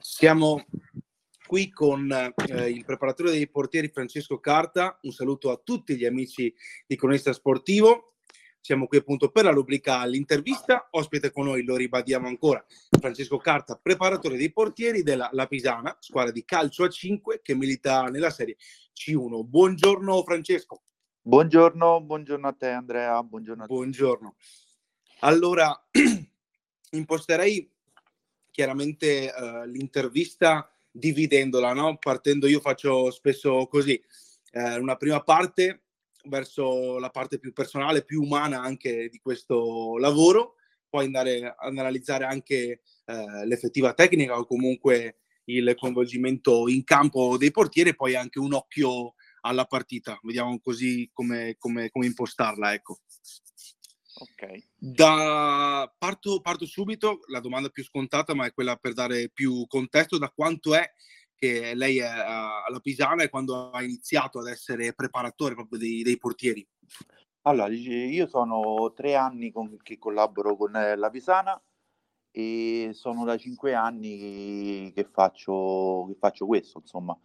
Siamo qui con eh, il preparatore dei portieri Francesco Carta. Un saluto a tutti gli amici di Cronista Sportivo. Siamo qui appunto per la rubrica L'intervista. Ospite con noi, lo ribadiamo ancora, Francesco Carta, preparatore dei portieri della La Pisana, squadra di calcio a 5 che milita nella serie C1. Buongiorno Francesco. Buongiorno, buongiorno a te Andrea, buongiorno a te. Buongiorno. Allora, imposterei chiaramente uh, l'intervista dividendola, no? partendo io faccio spesso così, uh, una prima parte verso la parte più personale, più umana anche di questo lavoro, poi andare ad analizzare anche uh, l'effettiva tecnica o comunque il coinvolgimento in campo dei portieri e poi anche un occhio alla partita. Vediamo così come, come, come impostarla. Ecco. Ok. Da, parto, parto subito, la domanda più scontata, ma è quella per dare più contesto, da quanto è che lei è alla Pisana e quando ha iniziato ad essere preparatore proprio dei, dei portieri? Allora, io sono tre anni con, che collaboro con eh, la Pisana e sono da cinque anni che faccio, che faccio questo, insomma,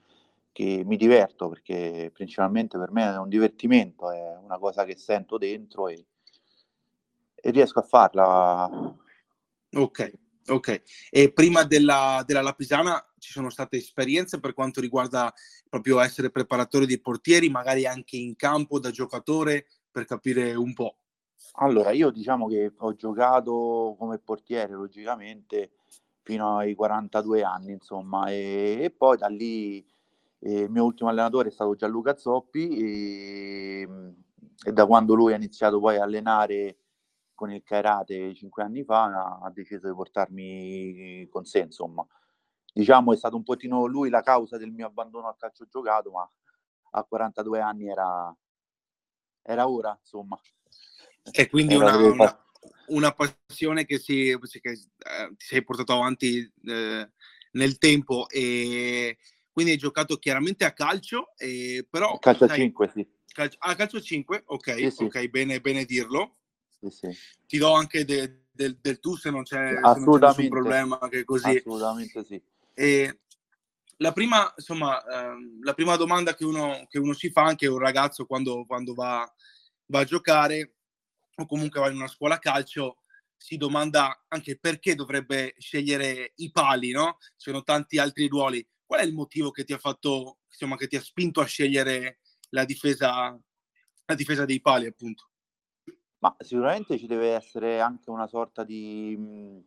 che mi diverto perché principalmente per me è un divertimento, è una cosa che sento dentro e, e riesco a farla. Ok, ok. E prima della, della Lapisana ci sono state esperienze per quanto riguarda proprio essere preparatore dei portieri, magari anche in campo da giocatore, per capire un po'? Allora, io diciamo che ho giocato come portiere, logicamente, fino ai 42 anni, insomma, e, e poi da lì eh, il mio ultimo allenatore è stato Gianluca Zoppi e, e da quando lui ha iniziato poi a allenare con il Karate cinque anni fa ha deciso di portarmi con sé, insomma. Diciamo è stato un pochino lui la causa del mio abbandono al calcio giocato, ma a 42 anni era, era ora, insomma. E quindi una, una, una, passione che, si, che eh, ti sei portato avanti eh, nel tempo e quindi hai giocato chiaramente a calcio, eh, però... Calcio a 5, sì. Calcio, ah, calcio a 5, ok, sì, sì. ok, bene, bene dirlo. Sì, sì. Ti do anche de, de, del tu se non c'è, nessun problema, che così. Assolutamente sì. E la prima, insomma, ehm, la prima domanda che uno, che uno, si fa anche un ragazzo quando, quando va, va, a giocare o comunque va in una scuola calcio si domanda anche perché dovrebbe scegliere i pali, no? Ci sono tanti altri ruoli. Qual è il motivo che ti ha fatto, insomma, che ti ha spinto a scegliere la difesa, la difesa dei pali, appunto? Ma sicuramente ci deve essere anche una sorta di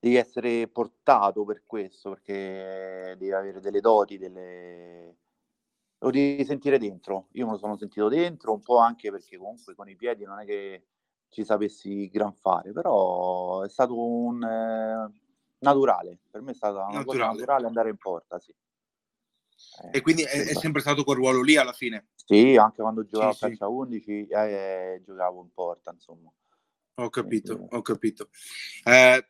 devi essere portato per questo, perché devi avere delle doti, delle... lo devi sentire dentro. Io me lo sono sentito dentro, un po' anche perché comunque con i piedi non è che ci sapessi gran fare, però è stato un eh, naturale, per me è stato una naturale. cosa naturale andare in porta, sì. Eh, e quindi è, è, sempre stato quel ruolo lì alla fine? Sì, anche quando giocavo sì, a calcio sì. 11 eh, giocavo in porta, insomma. Ho capito, ho capito. Eh,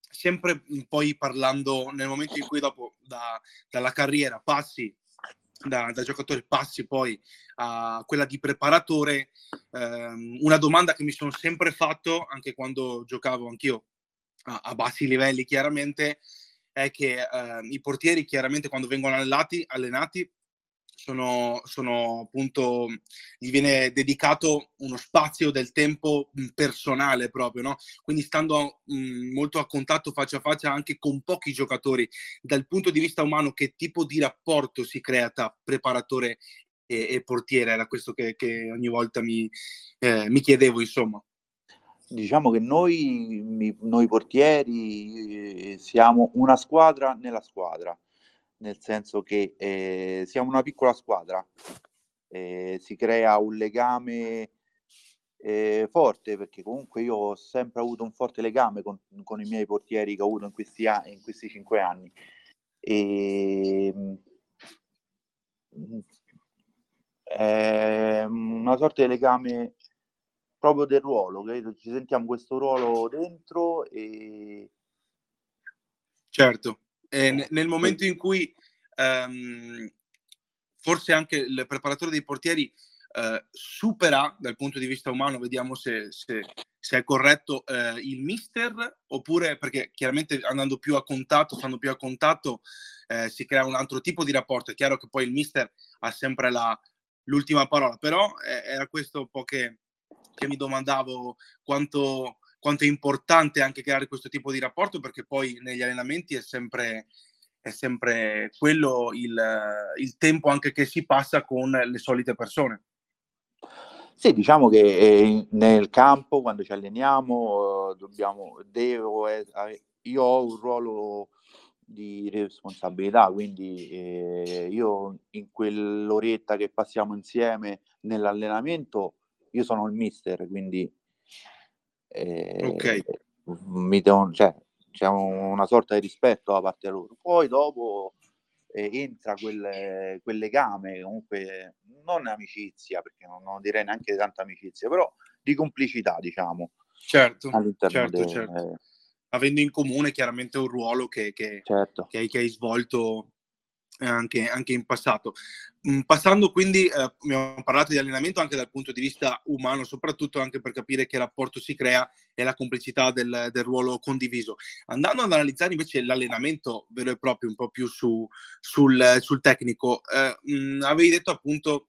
sempre poi parlando nel momento in cui dopo da, dalla carriera passi da, da, giocatore passi poi a quella di preparatore, ehm, una domanda che mi sono sempre fatto anche quando giocavo anch'io a, a bassi livelli chiaramente è che eh, i portieri chiaramente quando vengono allenati, allenati sono, sono, appunto, gli viene dedicato uno spazio del tempo mm, personale proprio, no? Quindi stando mh, mm, molto a contatto faccia a faccia anche con pochi giocatori, dal punto di vista umano che tipo di rapporto si crea tra preparatore e, e portiere? Era questo che, che ogni volta mi, eh, mi, chiedevo, insomma. Diciamo che noi, noi portieri eh, siamo una squadra nella squadra nel senso che eh, siamo una piccola squadra, eh, si crea un legame eh, forte perché comunque io ho sempre avuto un forte legame con, con i miei portieri che ho avuto in questi, in questi cinque anni. E, è una sorta di legame proprio del ruolo, che ci sentiamo questo ruolo dentro e... Certo, eh, nel momento in cui ehm, forse anche il preparatore dei portieri eh, supera dal punto di vista umano, vediamo se, se, se è corretto, eh, il mister, oppure perché chiaramente andando più a contatto, stando più a contatto, eh, si crea un altro tipo di rapporto. È chiaro che poi il mister ha sempre la, l'ultima parola, però era questo un po' che, che mi domandavo quanto, quanto, è importante anche creare questo tipo di rapporto, perché poi negli allenamenti è sempre, è sempre quello il, il tempo anche che si passa con le solite persone. Sì, diciamo che eh, nel campo, quando ci alleniamo, dobbiamo, devo, eh, io ho un ruolo di responsabilità, quindi eh, io in quell'oretta che passiamo insieme nell'allenamento, io sono il mister, quindi eh, okay. mi devo, cioè, c'è una sorta di rispetto da parte loro. Poi dopo eh, entra quel, quel, legame, comunque non amicizia, perché non, non, direi neanche tanta amicizia, però di complicità, diciamo. Certo, certo, de, certo. Avendo in comune chiaramente un ruolo che, che, certo. che, che hai svolto anche, anche in passato. Mm, passando quindi, eh, abbiamo parlato di allenamento anche dal punto di vista umano, soprattutto anche per capire che rapporto si crea e la complicità del, del ruolo condiviso. Andando ad analizzare invece l'allenamento vero e proprio, un po' più su, sul, sul, tecnico, eh, mh, mm, avevi detto appunto,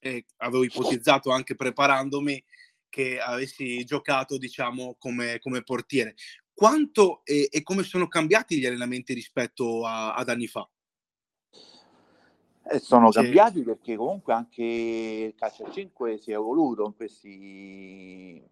eh, avevo ipotizzato anche preparandomi, che avessi giocato diciamo come, come portiere. Quanto e, e, come sono cambiati gli allenamenti rispetto a, ad anni fa? Eh, sono sì. cambiati perché comunque anche il calcio a 5 si è evoluto in questi,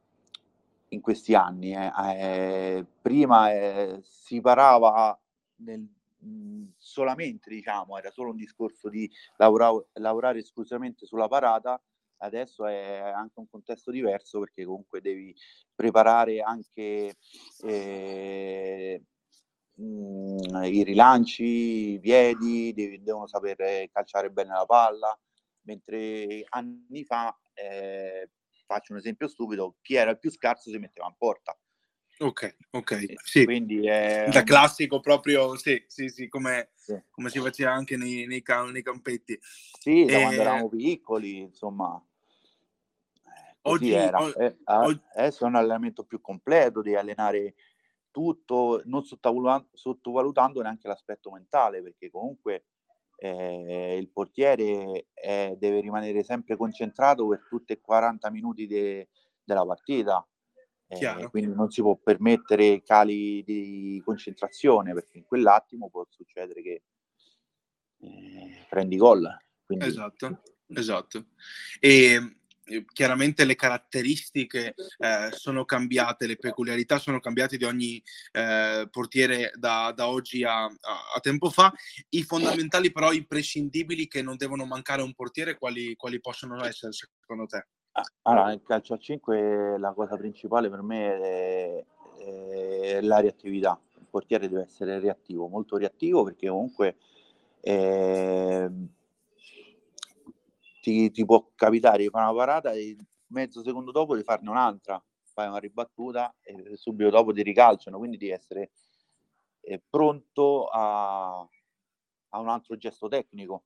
in questi anni. Eh. Eh, prima eh, si parava nel, mh, solamente, diciamo, era solo un discorso di lavorare, lavorare esclusivamente sulla parata, adesso è anche un contesto diverso perché comunque devi preparare anche eh, mh, i rilanci, i piedi, devi, devono sapere calciare bene la palla, mentre anni fa, eh, faccio un esempio stupido, chi era il più scarso si metteva in porta. Ok, ok, sì. Quindi è... Da classico proprio, sì, sì, sì, come, sì. come si faceva anche nei, nei, nei campetti. Sì, e... quando eravamo piccoli, insomma. Eh, oggi, era. O- eh, oggi... Adesso è un allenamento più completo, di allenare tutto, non sottovalutando neanche l'aspetto mentale, perché comunque eh, il portiere eh, deve rimanere sempre concentrato per tutti e 40 minuti de, della partita. Eh, quindi non si può permettere cali di concentrazione perché in quell'attimo può succedere che eh, prendi gol. Quindi... Esatto, esatto. E chiaramente le caratteristiche eh, sono cambiate, le peculiarità sono cambiate di ogni eh, portiere da, da oggi a, a, a, tempo fa. I fondamentali però imprescindibili che non devono mancare a un portiere, quali, quali possono essere secondo te? Ah, allora, nel calcio a 5 la cosa principale per me è, è la reattività. Il portiere deve essere reattivo, molto reattivo perché comunque... Eh, ti, ti può capitare di fare una parata e mezzo secondo dopo di farne un'altra, fai una ribattuta e subito dopo ti ricalciano, quindi devi essere eh, pronto a, a, un altro gesto tecnico.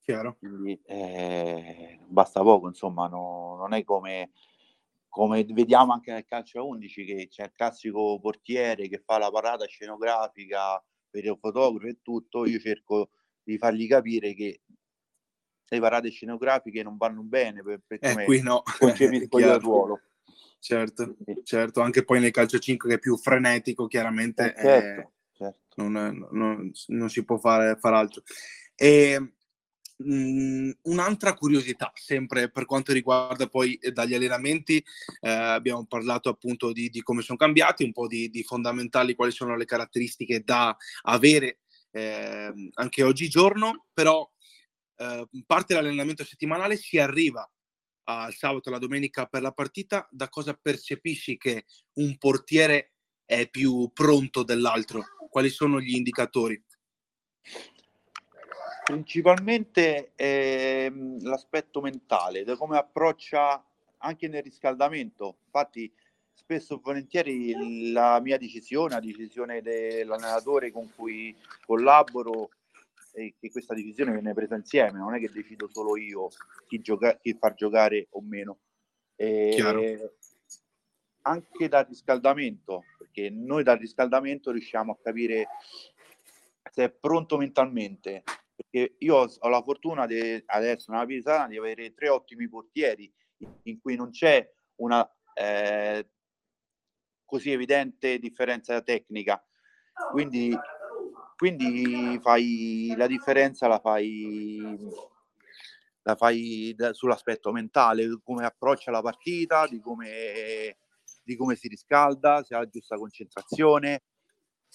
Chiaro. Quindi eh, basta poco, insomma, no, non è come, come vediamo anche nel calcio a 11 che c'è il classico portiere che fa la parata scenografica per il fotografo e tutto, io cerco di fargli capire che le parate scenografiche non vanno bene per, per eh, qui no. concepi il ruolo. Certo, certo, anche poi nel calcio 5 che è più frenetico, chiaramente eh, certo, eh, certo. Non, non, non, si può fare, fare altro. E, mh, mm, un'altra curiosità, sempre per quanto riguarda poi eh, dagli allenamenti, eh, abbiamo parlato appunto di, di, come sono cambiati, un po' di, di, fondamentali, quali sono le caratteristiche da avere eh, anche oggigiorno, però eh, parte l'allenamento settimanale, si arriva al sabato alla domenica per la partita, da cosa percepisci che un portiere è più pronto dell'altro? Quali sono gli indicatori? Principalmente eh, l'aspetto mentale, da come approccia anche nel riscaldamento. Infatti, spesso e volentieri la mia decisione, la decisione dell'allenatore con cui collaboro, è che questa decisione viene presa insieme, non è che decido solo io chi, gioca- chi far giocare o meno. E anche dal riscaldamento, perché noi dal riscaldamento riusciamo a capire se è pronto mentalmente. Perché io ho la fortuna de, adesso nella Pisana di avere tre ottimi portieri in cui non c'è una eh, così evidente differenza tecnica. Quindi, quindi fai la differenza la fai, la fai da, sull'aspetto mentale, come approccia la partita, di come, di come si riscalda, se ha la giusta concentrazione.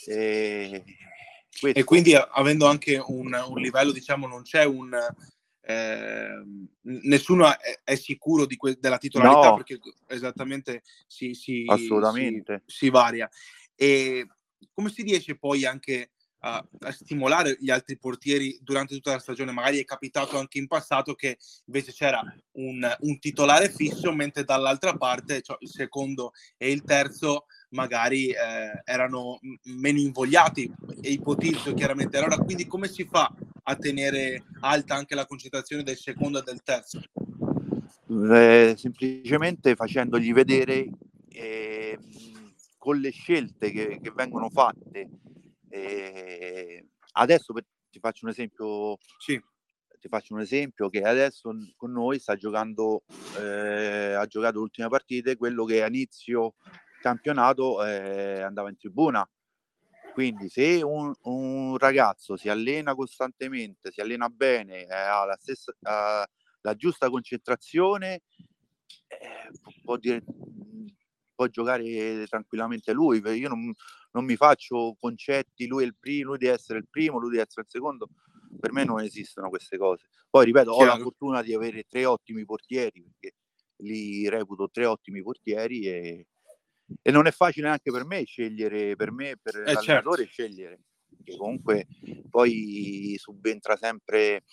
E, e quindi avendo anche un, un livello, diciamo, non c'è un, eh, nessuno è, è, sicuro que- della titolarità no. perché esattamente si, si, Assolutamente. Si, si, varia. E come si riesce poi anche a, a, stimolare gli altri portieri durante tutta la stagione? Magari è capitato anche in passato che invece c'era un, un titolare fisso, mentre dall'altra parte cioè il secondo e il terzo magari eh, erano meno invogliati e ipotizzo chiaramente. Allora, quindi come si fa a tenere alta anche la concentrazione del secondo e del terzo? Eh, semplicemente facendogli vedere eh, con le scelte che, che vengono fatte. Eh, adesso per, ti faccio un esempio. Sì. Ti faccio un esempio che adesso con noi sta giocando, eh, ha giocato l'ultima partita, quello che a inizio campionato eh, andava in tribuna. Quindi se un, un, ragazzo si allena costantemente, si allena bene, eh, ha la, stessa, ha la giusta concentrazione, eh, può, dire, può giocare tranquillamente lui. Io non, non mi faccio concetti, lui è il primo, lui deve essere il primo, lui deve essere il secondo. Per me non esistono queste cose. Poi ripeto, Chiaro. ho la fortuna di avere tre ottimi portieri, perché li reputo tre ottimi portieri e, e non è facile anche per me scegliere, per me, per eh certo. l'allenatore certo. scegliere, perché comunque poi subentra sempre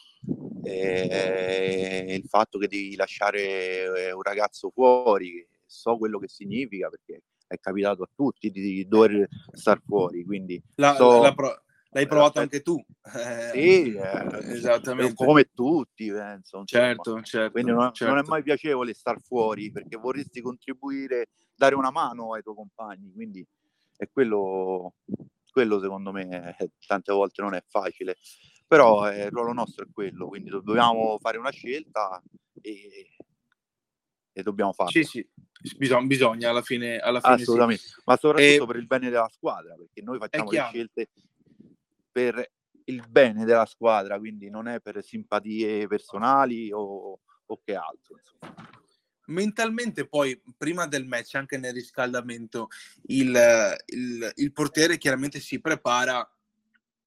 eh, il fatto che devi lasciare eh, un ragazzo fuori, so quello che significa perché è capitato a tutti di dover star fuori, quindi la, so, la pro- l'hai provato anche tu. Eh, sì, eh, esattamente. Come tutti, penso. Certo, certo. Quindi non, certo. non, è mai piacevole star fuori perché vorresti contribuire dare una mano ai tuoi compagni, quindi è quello, quello secondo me tante volte non è facile, però eh, il ruolo nostro è quello, quindi dobbiamo fare una scelta e, e dobbiamo farla. Sì, sì, bisogna, bisogna alla fine. Alla fine Assolutamente, sì. ma soprattutto e... per il bene della squadra, perché noi facciamo le scelte per il bene della squadra, quindi non è per simpatie personali o, o che altro. Insomma mentalmente poi prima del match anche nel riscaldamento il, il, il portiere chiaramente si prepara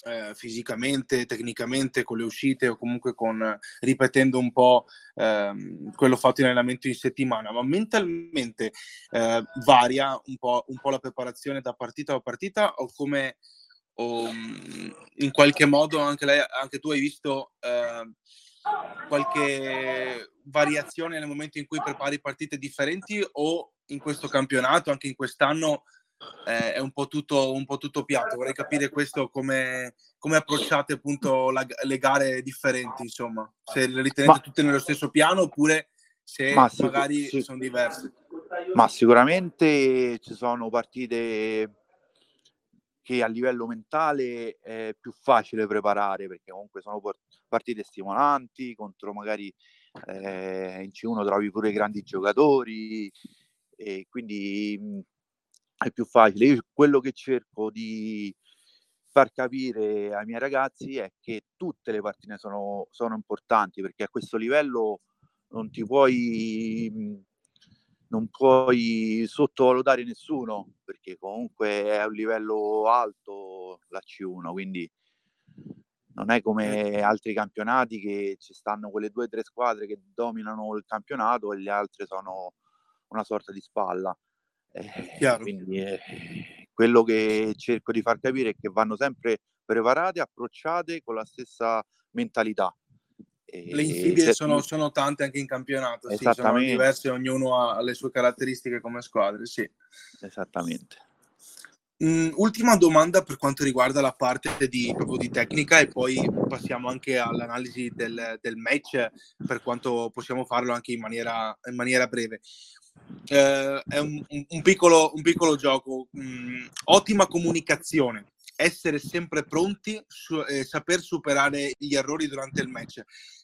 eh, fisicamente, tecnicamente con le uscite o comunque con ripetendo un po' ehm, quello fatto in allenamento in settimana, ma mentalmente eh, varia un po', un po', la preparazione da partita a partita o come o, mm, in qualche modo anche, lei, anche tu hai visto eh, qualche variazione nel momento in cui prepari partite differenti o in questo campionato, anche in quest'anno, eh, è un po, tutto, un po' tutto piatto? Vorrei capire questo come, come approcciate appunto la, le gare differenti, insomma, se le ritenete Ma... tutte nello stesso piano oppure se Ma magari sì. sono diverse. Ma sicuramente ci sono partite che a livello mentale è più facile preparare perché comunque sono partite stimolanti contro magari eh, in C1 trovi pure grandi giocatori e quindi è più facile. Io quello che cerco di far capire ai miei ragazzi è che tutte le partite sono, sono importanti perché a questo livello non ti puoi mh, non puoi sottovalutare nessuno perché comunque è un livello alto la C1, quindi non è come altri campionati che ci stanno quelle due o tre squadre che dominano il campionato e le altre sono una sorta di spalla. Eh, quindi eh, quello che cerco di far capire è che vanno sempre preparate, approcciate con la stessa mentalità le insidie sono, sono, tante anche in campionato, sì, sono diverse, ognuno ha le sue caratteristiche come squadre, sì. Esattamente. Mm, ultima domanda per quanto riguarda la parte di, proprio di tecnica e poi passiamo anche all'analisi del, del match per quanto possiamo farlo anche in maniera, in maniera breve. Eh, è un, un, piccolo, un, piccolo, gioco, mm, ottima comunicazione, essere sempre pronti, su, eh, saper superare gli errori durante il match.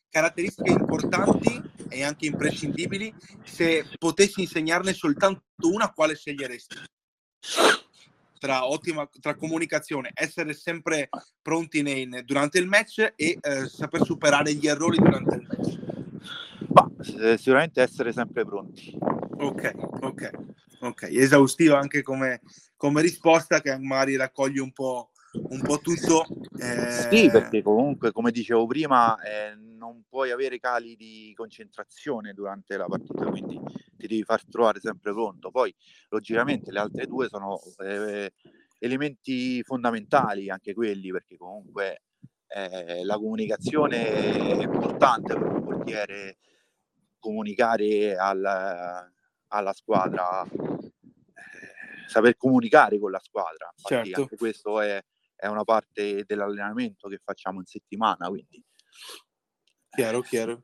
Caratteristiche importanti e anche imprescindibili, se potessi insegnarne soltanto una, quale sceglieresti? tra ottima tra comunicazione, essere sempre pronti nei, durante il match e eh, saper superare gli errori durante il match. Bah, sicuramente essere sempre pronti. Ok, ok, ok. Esaustivo anche come, come risposta che magari raccoglie un po', un po tutto. Eh... Sì, perché comunque, come dicevo prima, eh, non puoi avere cali di concentrazione durante la partita, quindi ti devi far trovare sempre pronto. Poi, logicamente, le altre due sono eh, elementi fondamentali, anche quelli, perché comunque eh, la comunicazione è importante per un portiere comunicare al, alla squadra, eh, saper comunicare con la squadra. Infatti, certo. anche questo è, è una parte dell'allenamento che facciamo in settimana, quindi Chiaro, chiaro.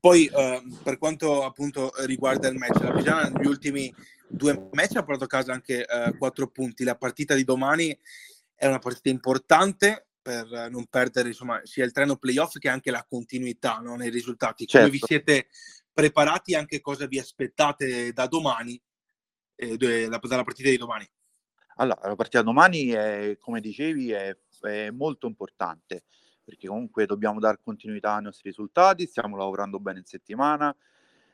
Poi eh, per quanto appunto riguarda il match, la Pigiana negli ultimi due match ha portato a casa anche eh, quattro punti. La partita di domani è una partita importante per non perdere insomma, sia il treno playoff che anche la continuità no, nei risultati. Come vi certo. siete preparati anche cosa vi aspettate da domani, eh, dalla partita di domani? Allora, la partita domani, è, come dicevi, è, è molto importante perché comunque dobbiamo dare continuità ai nostri risultati, stiamo lavorando bene in settimana,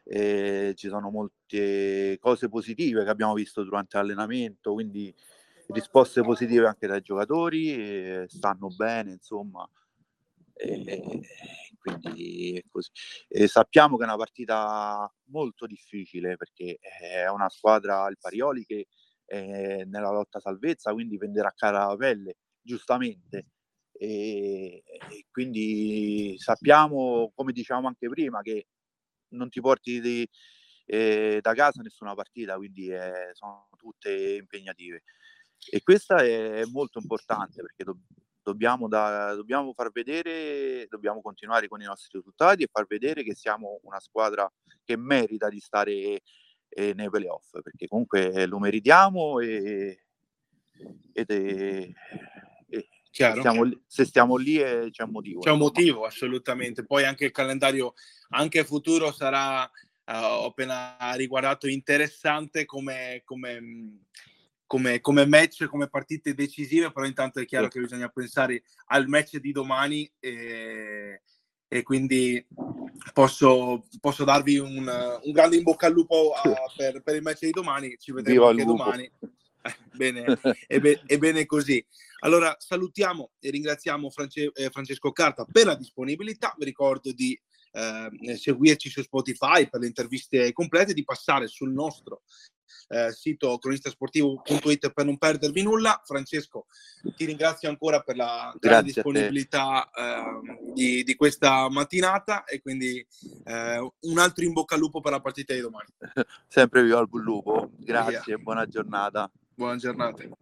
eh, ci sono molte cose positive che abbiamo visto durante l'allenamento, quindi risposte positive anche dai giocatori, eh, stanno bene, insomma. E, quindi così. E sappiamo che è una partita molto difficile perché è una squadra, il Parioli, che è nella lotta salvezza, quindi prenderà cara la pelle, giustamente e, e quindi sappiamo, come diciamo anche prima, che non ti porti di, eh, da casa nessuna partita, quindi eh, sono tutte impegnative. E questa è molto importante perché do, dobbiamo, da, dobbiamo far vedere, dobbiamo continuare con i nostri risultati e far vedere che siamo una squadra che merita di stare eh, nei playoff, perché comunque lo meritiamo e, ed è, Chiaro. Stiamo, se stiamo lì eh, c'è un motivo. C'è un motivo, assolutamente. Poi anche il calendario, anche futuro, sarà, uh, ho appena riguardato, interessante come, come, come, come, match, come partite decisive, però intanto è chiaro sì. che bisogna pensare al match di domani e, e quindi posso, posso darvi un, un, grande in bocca al lupo a, per, per, il match di domani. Ci vedremo Viva anche domani. bene, è, be- è, bene così. Allora salutiamo e ringraziamo France- eh, Francesco Carta per la disponibilità. Vi ricordo di eh, seguirci su Spotify per le interviste complete, di passare sul nostro eh, sito cronistasportivo.it per non perdervi nulla. Francesco, ti ringrazio ancora per la disponibilità ehm, di, di, questa mattinata e quindi eh, un altro in bocca al lupo per la partita di domani. Sempre viva il lupo, grazie e buona giornata. Buona giornata.